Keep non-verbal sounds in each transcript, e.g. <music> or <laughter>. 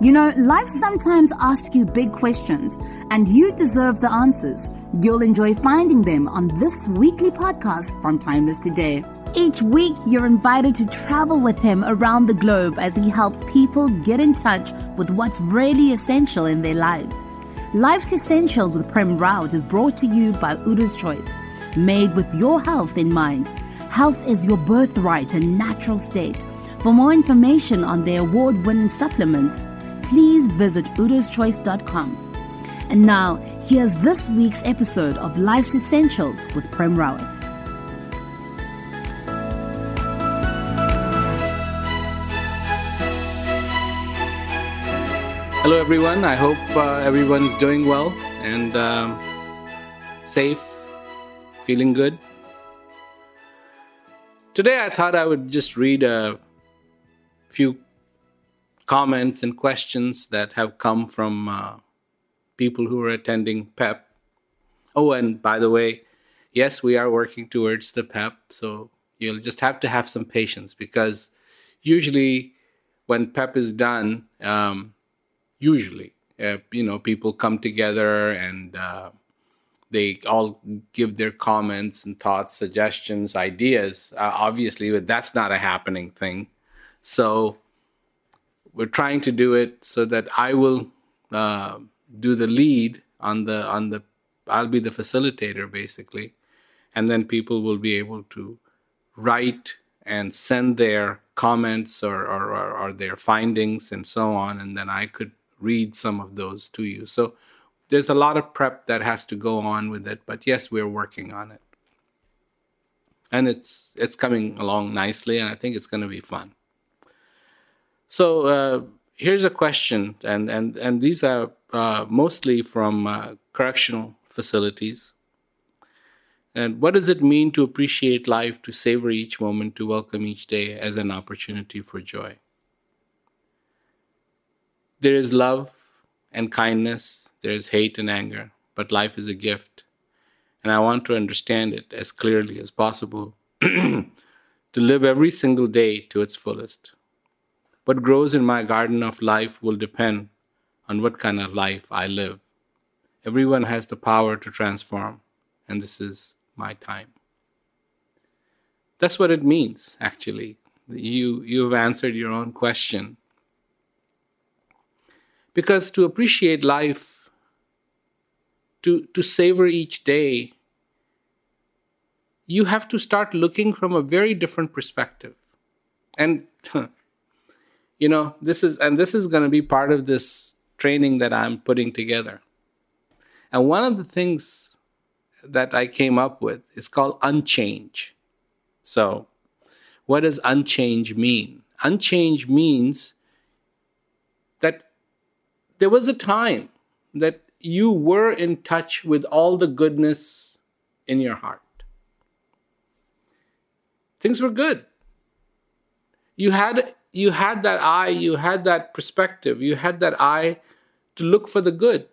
You know, life sometimes asks you big questions, and you deserve the answers. You'll enjoy finding them on this weekly podcast from Timeless Today. Each week, you're invited to travel with him around the globe as he helps people get in touch with what's really essential in their lives. Life's Essentials with Prem Rawat is brought to you by Udo's Choice, made with your health in mind. Health is your birthright and natural state. For more information on their award winning supplements, please visit udoschoice.com. And now, here's this week's episode of Life's Essentials with Prem Rawat. Hello, everyone. I hope uh, everyone's doing well and um, safe, feeling good. Today, I thought I would just read a few comments and questions that have come from uh, people who are attending PEP. Oh, and by the way, yes, we are working towards the PEP, so you'll just have to have some patience because usually when PEP is done, um, usually, uh, you know, people come together and uh, they all give their comments and thoughts, suggestions, ideas. Uh, obviously, but that's not a happening thing. So we're trying to do it so that I will uh, do the lead on the on the. I'll be the facilitator basically, and then people will be able to write and send their comments or, or, or, or their findings and so on, and then I could read some of those to you. So there's a lot of prep that has to go on with it, but yes, we're working on it. And it's it's coming along nicely and I think it's going to be fun. So uh, here's a question and and and these are uh, mostly from uh, correctional facilities. And what does it mean to appreciate life, to savor each moment, to welcome each day as an opportunity for joy? There is love and kindness, there is hate and anger, but life is a gift. And I want to understand it as clearly as possible <clears throat> to live every single day to its fullest. What grows in my garden of life will depend on what kind of life I live. Everyone has the power to transform, and this is my time. That's what it means, actually. You, you've answered your own question. Because to appreciate life, to, to savor each day, you have to start looking from a very different perspective. And, you know, this is, and this is going to be part of this training that I'm putting together. And one of the things that I came up with is called unchange. So, what does unchange mean? Unchange means that there was a time that you were in touch with all the goodness in your heart. Things were good. You had you had that eye, you had that perspective, you had that eye to look for the good.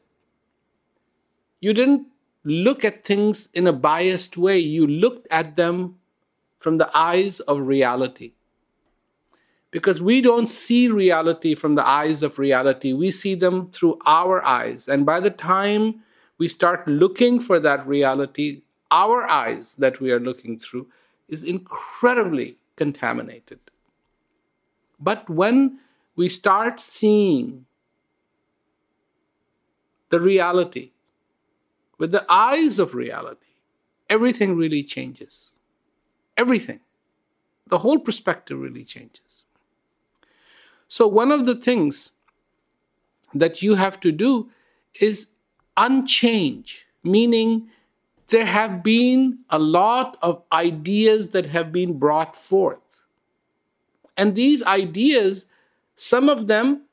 You didn't look at things in a biased way, you looked at them from the eyes of reality. Because we don't see reality from the eyes of reality, we see them through our eyes. And by the time we start looking for that reality, our eyes that we are looking through is incredibly contaminated. But when we start seeing the reality with the eyes of reality, everything really changes. Everything. The whole perspective really changes. So, one of the things that you have to do is unchange, meaning there have been a lot of ideas that have been brought forth. And these ideas, some of them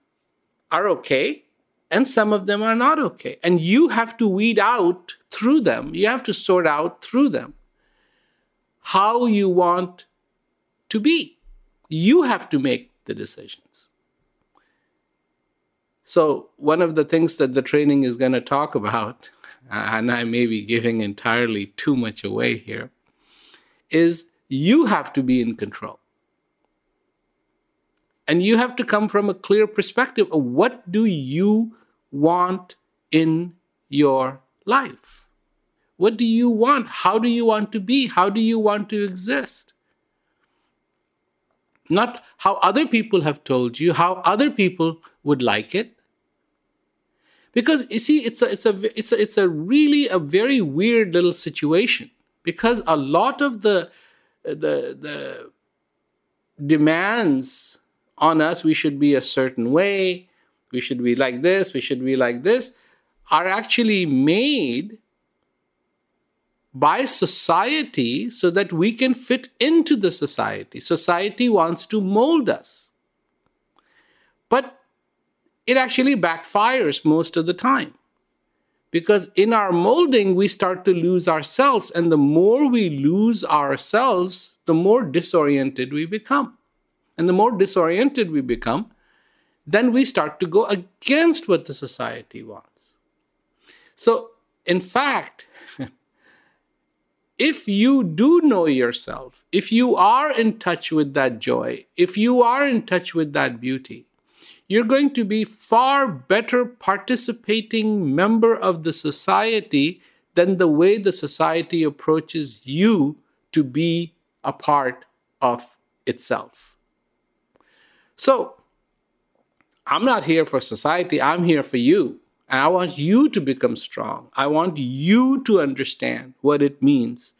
are okay, and some of them are not okay. And you have to weed out through them, you have to sort out through them how you want to be. You have to make the decisions. So, one of the things that the training is going to talk about, <laughs> and I may be giving entirely too much away here, is you have to be in control. And you have to come from a clear perspective of what do you want in your life? What do you want? How do you want to be? How do you want to exist? Not how other people have told you, how other people would like it. Because you see, it's a, it's a, it's a, it's a really a very weird little situation because a lot of the, the, the demands on us, we should be a certain way, we should be like this, we should be like this, are actually made by society so that we can fit into the society. Society wants to mold us. But it actually backfires most of the time. Because in our molding, we start to lose ourselves. And the more we lose ourselves, the more disoriented we become. And the more disoriented we become, then we start to go against what the society wants. So, in fact, <laughs> if you do know yourself, if you are in touch with that joy, if you are in touch with that beauty, you're going to be far better participating member of the society than the way the society approaches you to be a part of itself. So, I'm not here for society, I'm here for you. And I want you to become strong. I want you to understand what it means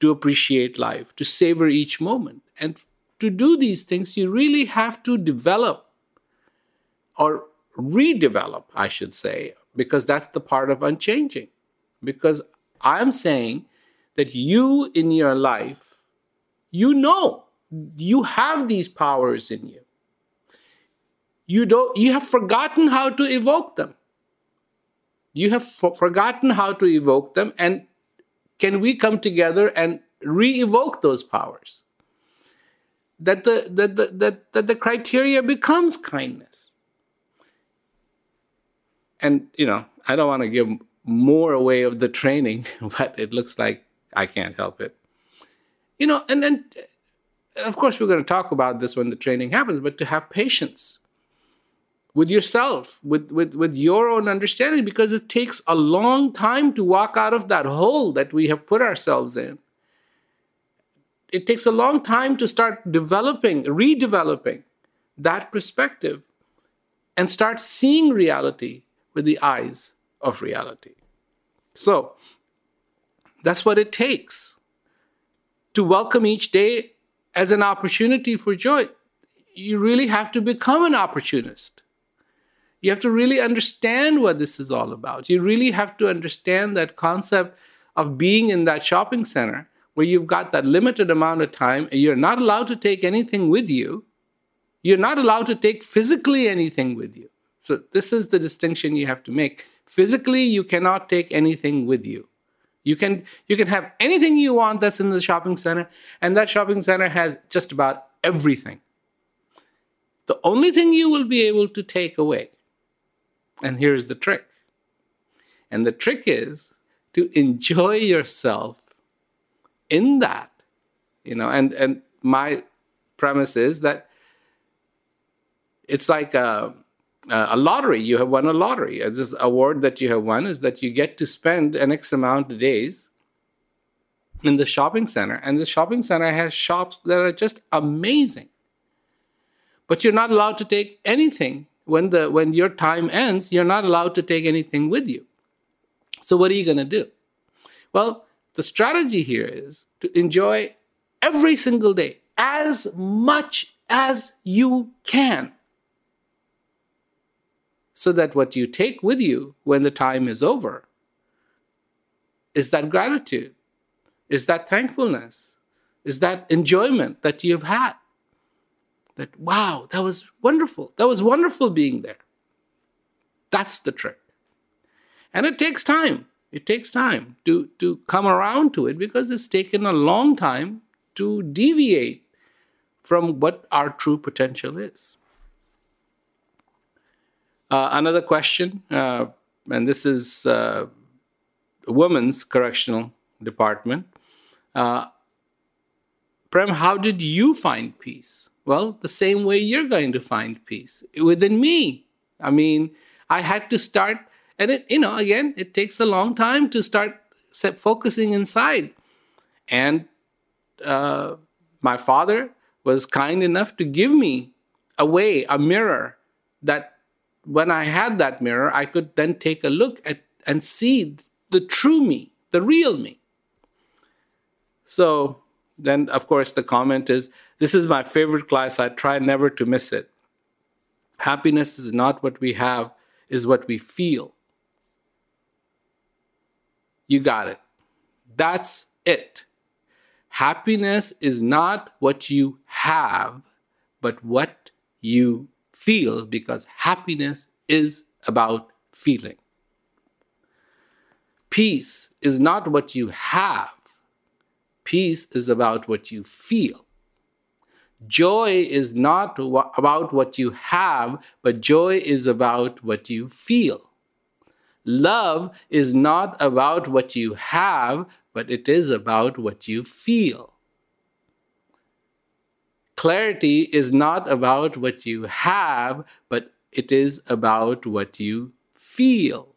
to appreciate life, to savor each moment. And to do these things, you really have to develop or redevelop, I should say, because that's the part of unchanging. Because I'm saying that you in your life, you know, you have these powers in you. You don't you have forgotten how to evoke them. You have forgotten how to evoke them and can we come together and re-evoke those powers? That the that the that, that the criteria becomes kindness and you know, I don't want to give more away of the training, <laughs> but it looks like I can't help it. You know, and then and of course we're going to talk about this when the training happens, but to have patience with yourself, with, with, with your own understanding, because it takes a long time to walk out of that hole that we have put ourselves in. It takes a long time to start developing, redeveloping that perspective and start seeing reality with the eyes of reality. So, that's what it takes to welcome each day as an opportunity for joy. You really have to become an opportunist. You have to really understand what this is all about. You really have to understand that concept of being in that shopping center where you've got that limited amount of time and you're not allowed to take anything with you. You're not allowed to take physically anything with you. So, this is the distinction you have to make. Physically, you cannot take anything with you. You can you can have anything you want that's in the shopping center, and that shopping center has just about everything. The only thing you will be able to take away, and here's the trick. And the trick is to enjoy yourself in that, you know, and and my premise is that it's like a a lottery. You have won a lottery. This award that you have won is that you get to spend an X amount of days in the shopping center, and the shopping center has shops that are just amazing. But you're not allowed to take anything when the when your time ends. You're not allowed to take anything with you. So what are you going to do? Well, the strategy here is to enjoy every single day as much as you can so that what you take with you when the time is over is that gratitude, is that thankfulness, is that enjoyment that you've had. That, wow, that was wonderful. That was wonderful being there. That's the trick. And it takes time. It takes time to, to come around to it because it's taken a long time to deviate from what our true potential is. Uh, another question, uh, and this is uh, women's correctional department. Uh, Prem, how did you find peace? Well, the same way you're going to find peace within me. I mean, I had to start, and it, you know, again, it takes a long time to start focusing inside. And uh, my father was kind enough to give me a way, a mirror that when I had that mirror, I could then take a look at and see the true me, the real me. So then, of course, the comment is this is my favorite class. I try never to miss it. Happiness is not what we have, is what we feel. You got it. That's it. Happiness is not what you have, but what you feel because happiness is about feeling. Peace is not what you have, peace is about what you feel. Joy is not about what you have, but joy is about what you feel. Love is not about what you have, but it is about what you feel. Clarity is not about what you have, but it is about what you feel.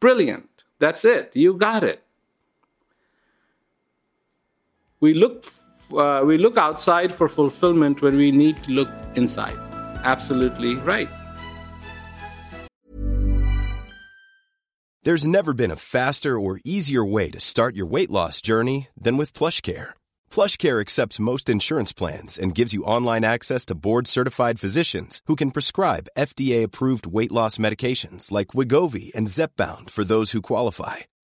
Brilliant. That's it. You got it. We look, uh, we look outside for fulfillment when we need to look inside. Absolutely right. There's never been a faster or easier way to start your weight loss journey than with PlushCare PlushCare accepts most insurance plans and gives you online access to board-certified physicians who can prescribe FDA-approved weight loss medications like Wegovy and Zepbound for those who qualify.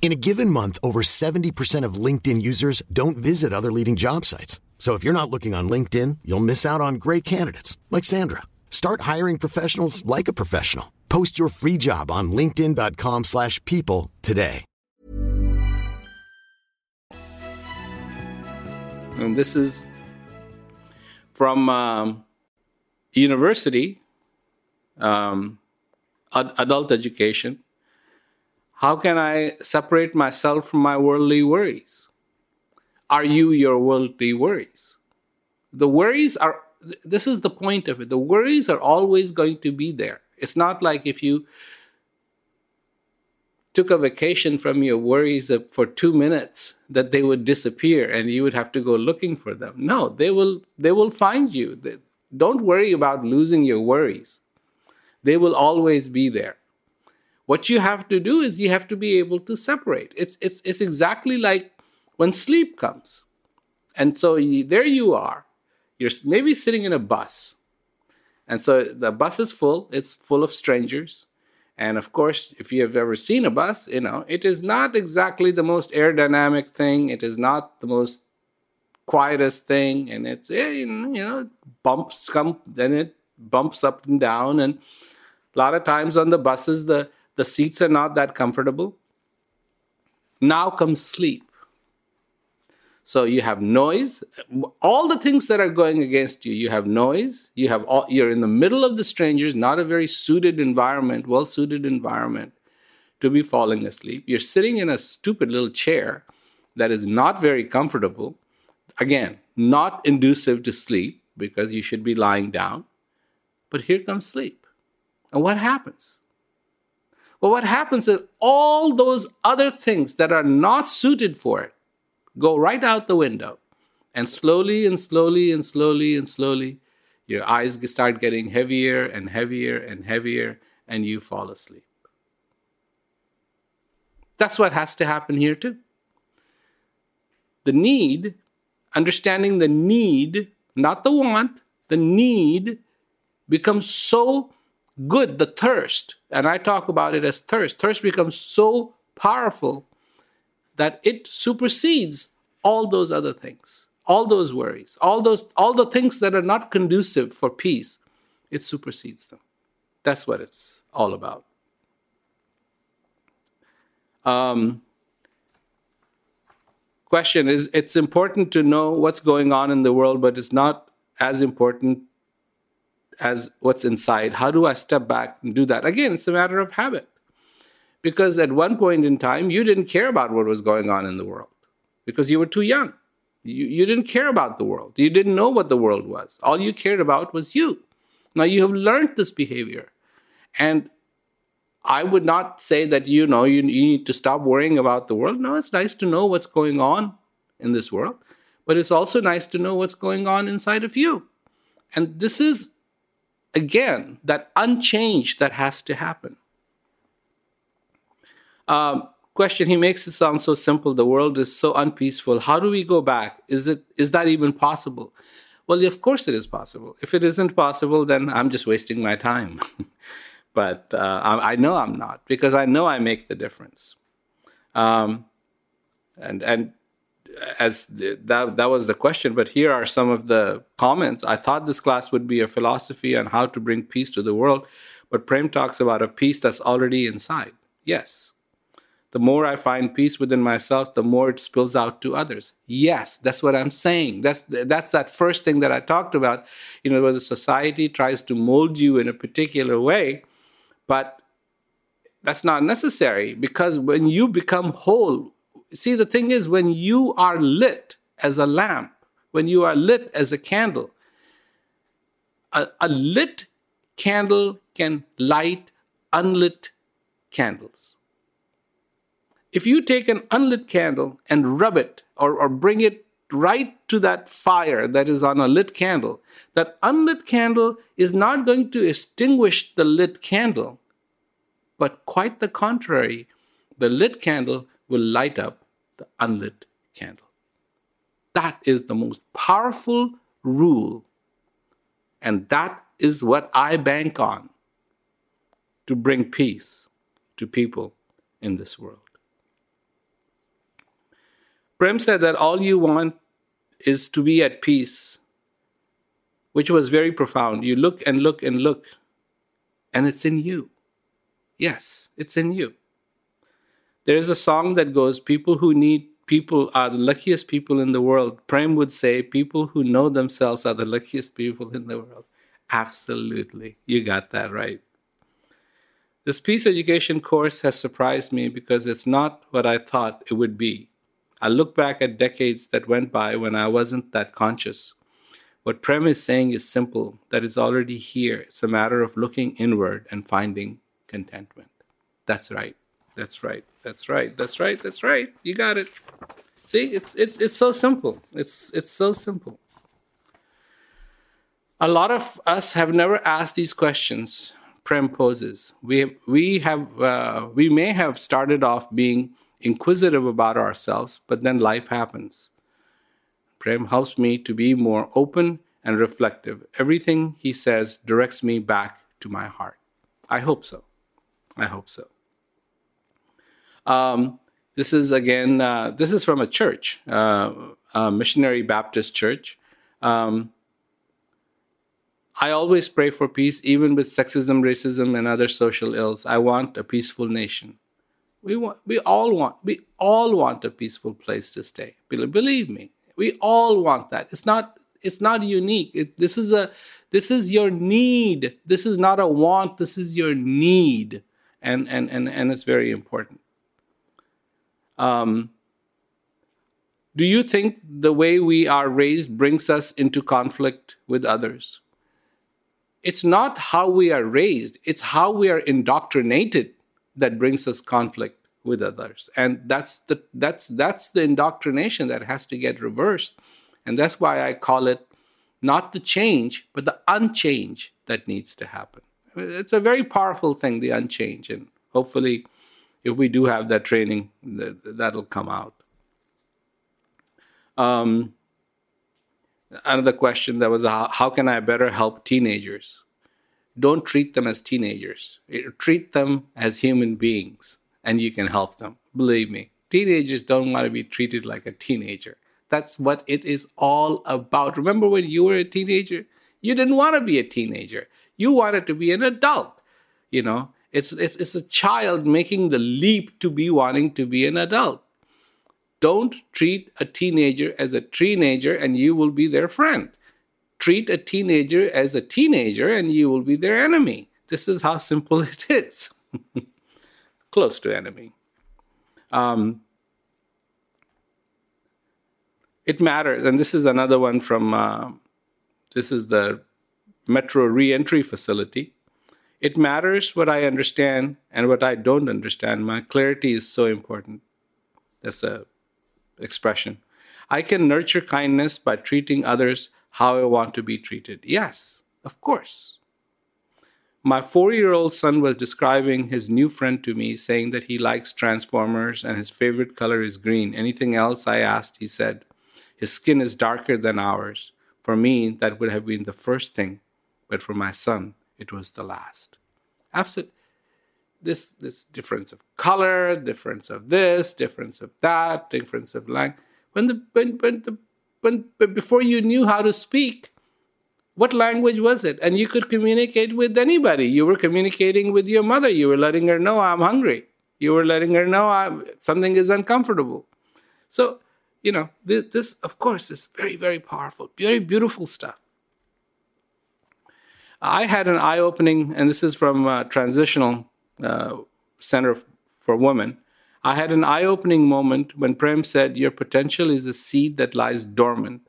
In a given month, over 70% of LinkedIn users don't visit other leading job sites. So if you're not looking on LinkedIn, you'll miss out on great candidates like Sandra. Start hiring professionals like a professional. Post your free job on linkedin.com/people today. And this is from um, university, um, ad- adult education. How can I separate myself from my worldly worries? Are you your worldly worries? The worries are, this is the point of it. The worries are always going to be there. It's not like if you took a vacation from your worries for two minutes that they would disappear and you would have to go looking for them no they will they will find you don't worry about losing your worries they will always be there What you have to do is you have to be able to separate. It's, it's, it's exactly like when sleep comes. And so you, there you are. You're maybe sitting in a bus. And so the bus is full, it's full of strangers. And of course, if you have ever seen a bus, you know, it is not exactly the most aerodynamic thing. It is not the most quietest thing. And it's, eh, you know, bumps come, then it bumps up and down. And a lot of times on the buses, the, the seats are not that comfortable. Now comes sleep. So you have noise, all the things that are going against you. You have noise. You have all, you're in the middle of the strangers, not a very suited environment, well suited environment to be falling asleep. You're sitting in a stupid little chair that is not very comfortable. Again, not inducive to sleep because you should be lying down. But here comes sleep. And what happens? Well, what happens is all those other things that are not suited for it go right out the window. And slowly and slowly and slowly and slowly, your eyes start getting heavier and heavier and heavier, and you fall asleep. That's what has to happen here, too. The need, understanding the need, not the want, the need becomes so good, the thirst, and I talk about it as thirst. Thirst becomes so powerful that it supersedes all those other things, all those worries, all those all the things that are not conducive for peace. It supersedes them. That's what it's all about. Um, question is it's important to know what's going on in the world, but it's not as important as what's inside. How do I step back and do that? Again, it's a matter of habit because at one point in time, you didn't care about what was going on in the world because you were too young. You, you didn't care about the world. You didn't know what the world was. All you cared about was you. Now you have learned this behavior. And I would not say that you know you, you need to stop worrying about the world. No, it's nice to know what's going on in this world, but it's also nice to know what's going on inside of you. And this is again that unchanged that has to happen. Um, question he makes it sound so simple. The world is so unpeaceful. How do we go back? Is it is that even possible? Well of course it is possible. If it isn't possible then i'm just wasting my time. <laughs> But uh, I, I, know i'm not because i know i make the difference. Um, and and as that that was the question but here are some of the comments i thought this class would be a philosophy on how to bring peace to the world but prem talks about a peace that's already inside yes the more I find peace within myself, the more it spills out to others. Yes, that's what I'm saying. That's that's that first thing that I talked about. You know, where the society tries to mold you in a particular way, but that's not necessary because when you become whole, see the thing is when you are lit as a lamp, when you are lit as a candle, a, a lit candle can light unlit candles. If you take an unlit candle and rub it or, or bring it right to that fire that is on a lit candle, that unlit candle is not going to extinguish the lit candle, but quite the contrary, the lit candle will light up the unlit candle. That is the most powerful rule, and that is what I bank on to bring peace to people in this world. Prem said that all you want is to be at peace, which was very profound. You look and look and look, and it's in you. Yes, it's in you. There is a song that goes, People who need people are the luckiest people in the world. Prem would say, People who know themselves are the luckiest people in the world. Absolutely. You got that right. This peace education course has surprised me because it's not what I thought it would be. I look back at decades that went by when I wasn't that conscious. What Prem is saying is simple, that is already here. It's a matter of looking inward and finding contentment. That's right. That's right. That's right. That's right. That's right. You got it. See, it's it's it's so simple. It's it's so simple. A lot of us have never asked these questions. Prem poses. We, we, have, uh, we may have started off being inquisitive about ourselves, but then life happens. Prem helps me to be more open and reflective. Everything he says directs me back to my heart. I hope so. I hope so. Um, this is again, uh, this is from a church, uh, a missionary Baptist church. Um, I always pray for peace, even with sexism, racism, and other social ills. I want a peaceful nation. We want, we all want, we all want a peaceful place to stay. Believe me, we all want that. It's not, it's not unique. It, this is a, this is your need. This is not a want. This is your need, and and and and it's very important. Um, do you think the way we are raised brings us into conflict with others? It's not how we are raised, it's how we are indoctrinated that brings us conflict with others. And that's the that's that's the indoctrination that has to get reversed. And that's why I call it not the change, but the unchange that needs to happen. It's a very powerful thing, the unchange. And hopefully, if we do have that training, that'll come out. Um, another question that was how, how can I better help teenagers? Don't treat them as teenagers. Treat them as human beings, and you can help them. Believe me, teenagers don't want to be treated like a teenager. That's what it is all about. Remember when you were a teenager? You didn't want to be a teenager. You wanted to be an adult. You know, it's, it's, it's a child making the leap to be wanting to be an adult. Don't treat a teenager as a teenager and you will be their friend. Treat a teenager as a teenager and you will be their enemy. This is how simple <laughs> it is. <laughs> Close to enemy. Um, it matters, and this is another one from uh, this is the Metro Reentry Facility. It matters what I understand and what I don't understand. My clarity is so important. That's a expression. I can nurture kindness by treating others how I want to be treated. Yes, of course. My four year old son was describing his new friend to me, saying that he likes Transformers and his favorite color is green. Anything else? I asked. He said, His skin is darker than ours. For me, that would have been the first thing, but for my son, it was the last. Absolutely this this difference of color, difference of this, difference of that, difference of language. When the when when the when before you knew how to speak, what language was it? And you could communicate with anybody. You were communicating with your mother. You were letting her know I'm hungry. You were letting her know I'm, something is uncomfortable. So you know this, this of course is very very powerful, very beautiful stuff. I had an eye opening, and this is from uh, Transitional uh, Center for Women, I had an eye opening moment when Prem said, Your potential is a seed that lies dormant.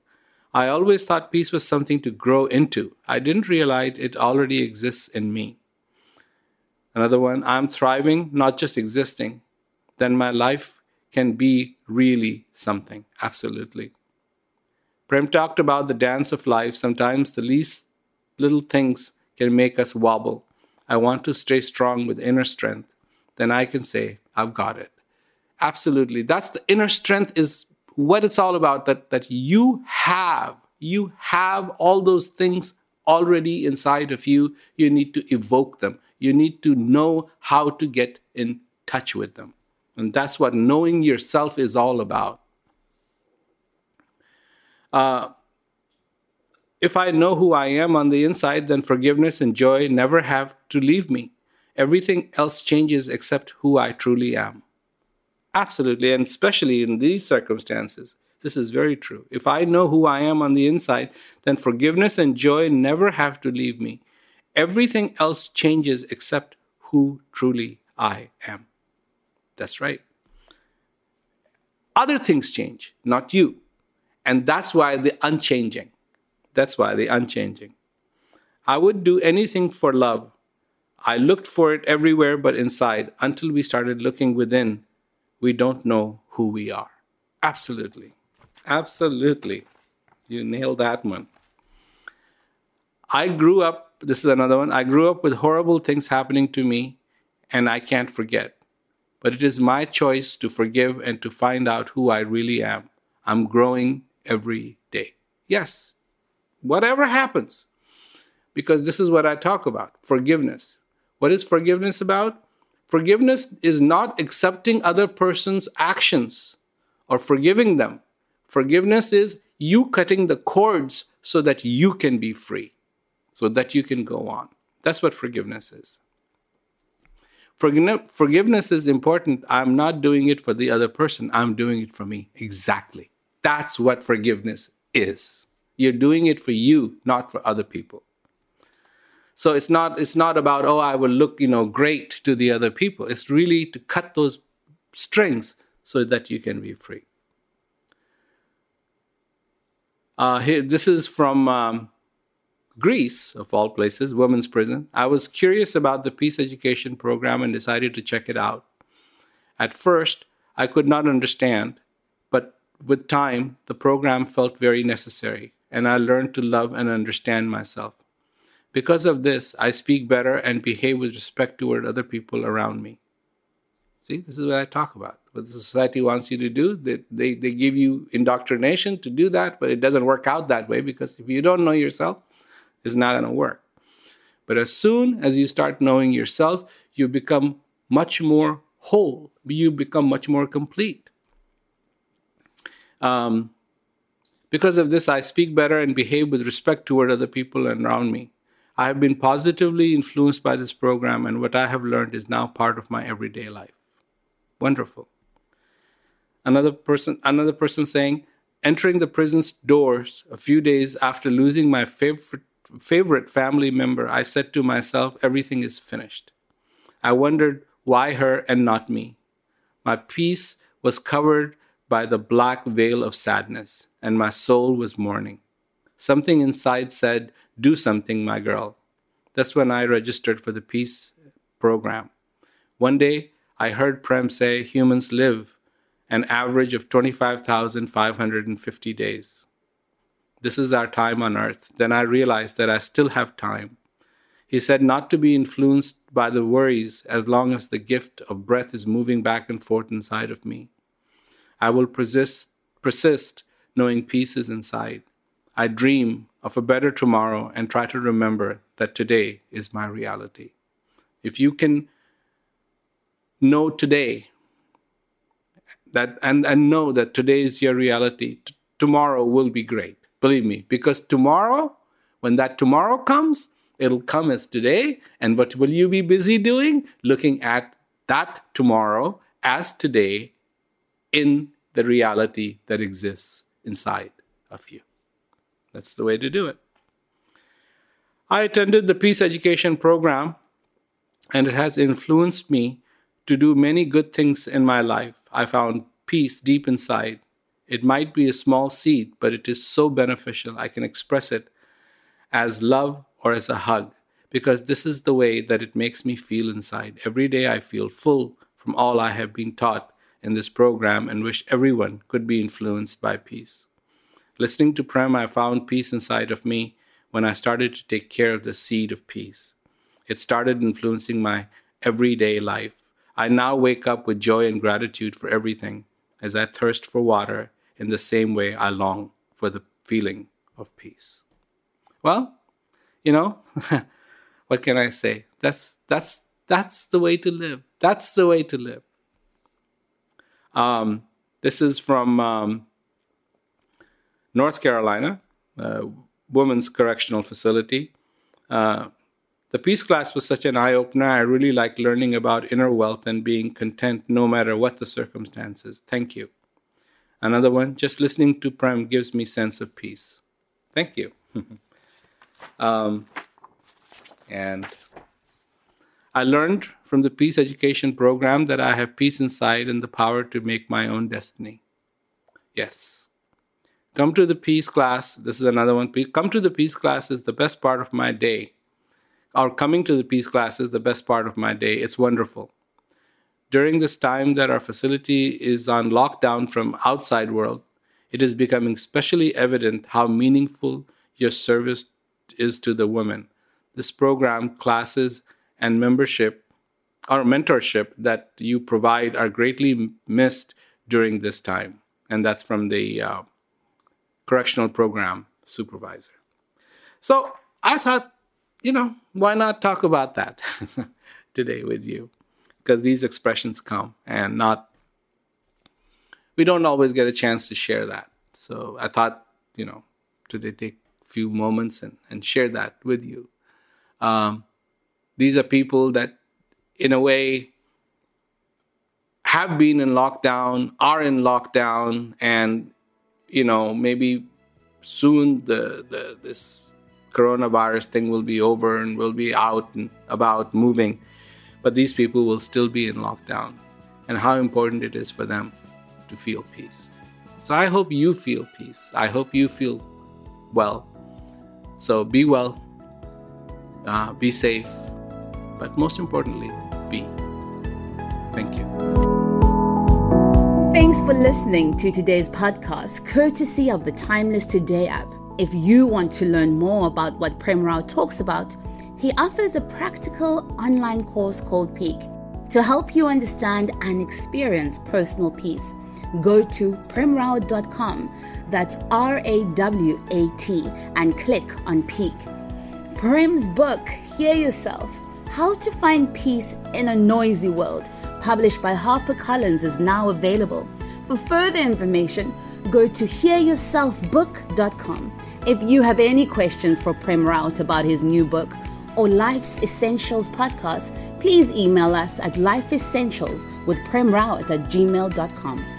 I always thought peace was something to grow into. I didn't realize it already exists in me. Another one, I'm thriving, not just existing. Then my life can be really something. Absolutely. Prem talked about the dance of life. Sometimes the least little things can make us wobble. I want to stay strong with inner strength, then I can say, I've got it. Absolutely. That's the inner strength is what it's all about that that you have. You have all those things already inside of you. You need to evoke them. You need to know how to get in touch with them. And that's what knowing yourself is all about. Uh, if I know who I am on the inside, then forgiveness and joy never have to leave me. Everything else changes except who I truly am. Absolutely, and especially in these circumstances, this is very true. If I know who I am on the inside, then forgiveness and joy never have to leave me. Everything else changes except who truly I am. That's right. Other things change, not you. And that's why the unchanging. That's why the unchanging. I would do anything for love. I looked for it everywhere but inside until we started looking within. We don't know who we are. Absolutely. Absolutely. You nailed that one. I grew up this is another one. I grew up with horrible things happening to me, and I can't forget. But it is my choice to forgive and to find out who I really am. I'm growing every day. Yes, whatever happens, because this is what I talk about forgiveness. What is forgiveness about? Forgiveness is not accepting other person's actions or forgiving them. Forgiveness is you cutting the cords so that you can be free, so that you can go on. That's what forgiveness is. Forgiveness is important. I'm not doing it for the other person, I'm doing it for me. Exactly. That's what forgiveness is. You're doing it for you, not for other people. So it's not it's not about oh I will look you know great to the other people. It's really to cut those strings so that you can be free. Uh, here, this is from um, Greece, of all places, women's prison. I was curious about the peace education program and decided to check it out. At first, I could not understand, but with time, the program felt very necessary, and I learned to love and understand myself. Because of this, I speak better and behave with respect toward other people around me. See, this is what I talk about. What the society wants you to do, they, they, they give you indoctrination to do that, but it doesn't work out that way because if you don't know yourself, it's not going to work. But as soon as you start knowing yourself, you become much more whole, you become much more complete. Um, because of this, I speak better and behave with respect toward other people around me. I have been positively influenced by this program, and what I have learned is now part of my everyday life. Wonderful. Another person, another person saying, entering the prison's doors a few days after losing my favorite, favorite family member, I said to myself, everything is finished. I wondered why her and not me. My peace was covered by the black veil of sadness, and my soul was mourning. Something inside said, Do something, my girl. That's when I registered for the peace program. One day, I heard Prem say humans live an average of 25,550 days. This is our time on earth. Then I realized that I still have time. He said not to be influenced by the worries as long as the gift of breath is moving back and forth inside of me. I will persist, persist knowing peace is inside. I dream of a better tomorrow and try to remember that today is my reality. If you can know today that and, and know that today is your reality, t- tomorrow will be great. Believe me, because tomorrow, when that tomorrow comes, it'll come as today. And what will you be busy doing? Looking at that tomorrow as today in the reality that exists inside of you. That's the way to do it. I attended the peace education program, and it has influenced me to do many good things in my life. I found peace deep inside. It might be a small seed, but it is so beneficial. I can express it as love or as a hug because this is the way that it makes me feel inside. Every day I feel full from all I have been taught in this program and wish everyone could be influenced by peace. Listening to Prem, I found peace inside of me when I started to take care of the seed of peace. It started influencing my everyday life. I now wake up with joy and gratitude for everything as I thirst for water in the same way I long for the feeling of peace. Well, you know, <laughs> what can I say? That's that's that's the way to live. That's the way to live. Um, this is from um, North Carolina, uh, women's correctional facility. Uh, the peace class was such an eye opener. I really like learning about inner wealth and being content no matter what the circumstances. Thank you. Another one, just listening to Prem gives me sense of peace. Thank you. <laughs> um, and I learned from the peace education program that I have peace inside and the power to make my own destiny. Yes. Come to the peace class. This is another one. Come to the peace class is the best part of my day. Or coming to the peace class is the best part of my day. It's wonderful. During this time that our facility is on lockdown from outside world, it is becoming especially evident how meaningful your service is to the women. this program, classes, and membership or mentorship that you provide are greatly missed during this time. And that's from the uh, correctional program supervisor. So I thought, you know, why not talk about that <laughs> today with you? Because these expressions come and not, we don't always get a chance to share that. So I thought, you know, today take a few moments and, and share that with you. Um, these are people that, in a way, have been in lockdown, are in lockdown, and you know maybe soon the, the this coronavirus thing will be over and we'll be out and about moving, but these people will still be in lockdown, and how important it is for them to feel peace. So I hope you feel peace. I hope you feel well. So be well, uh, be safe, but most importantly, be. Thank you. Thanks for listening to today's podcast, courtesy of the Timeless Today app. If you want to learn more about what Prem Rawat talks about, he offers a practical online course called Peak to help you understand and experience personal peace. Go to premrawat.com, that's R A W A T, and click on Peak. Prem's book, Hear Yourself How to Find Peace in a Noisy World, published by HarperCollins, is now available. For further information, go to hearyourselfbook.com. If you have any questions for Prem Rawat about his new book or Life's Essentials podcast, please email us at lifeessentials with premrawat at gmail.com.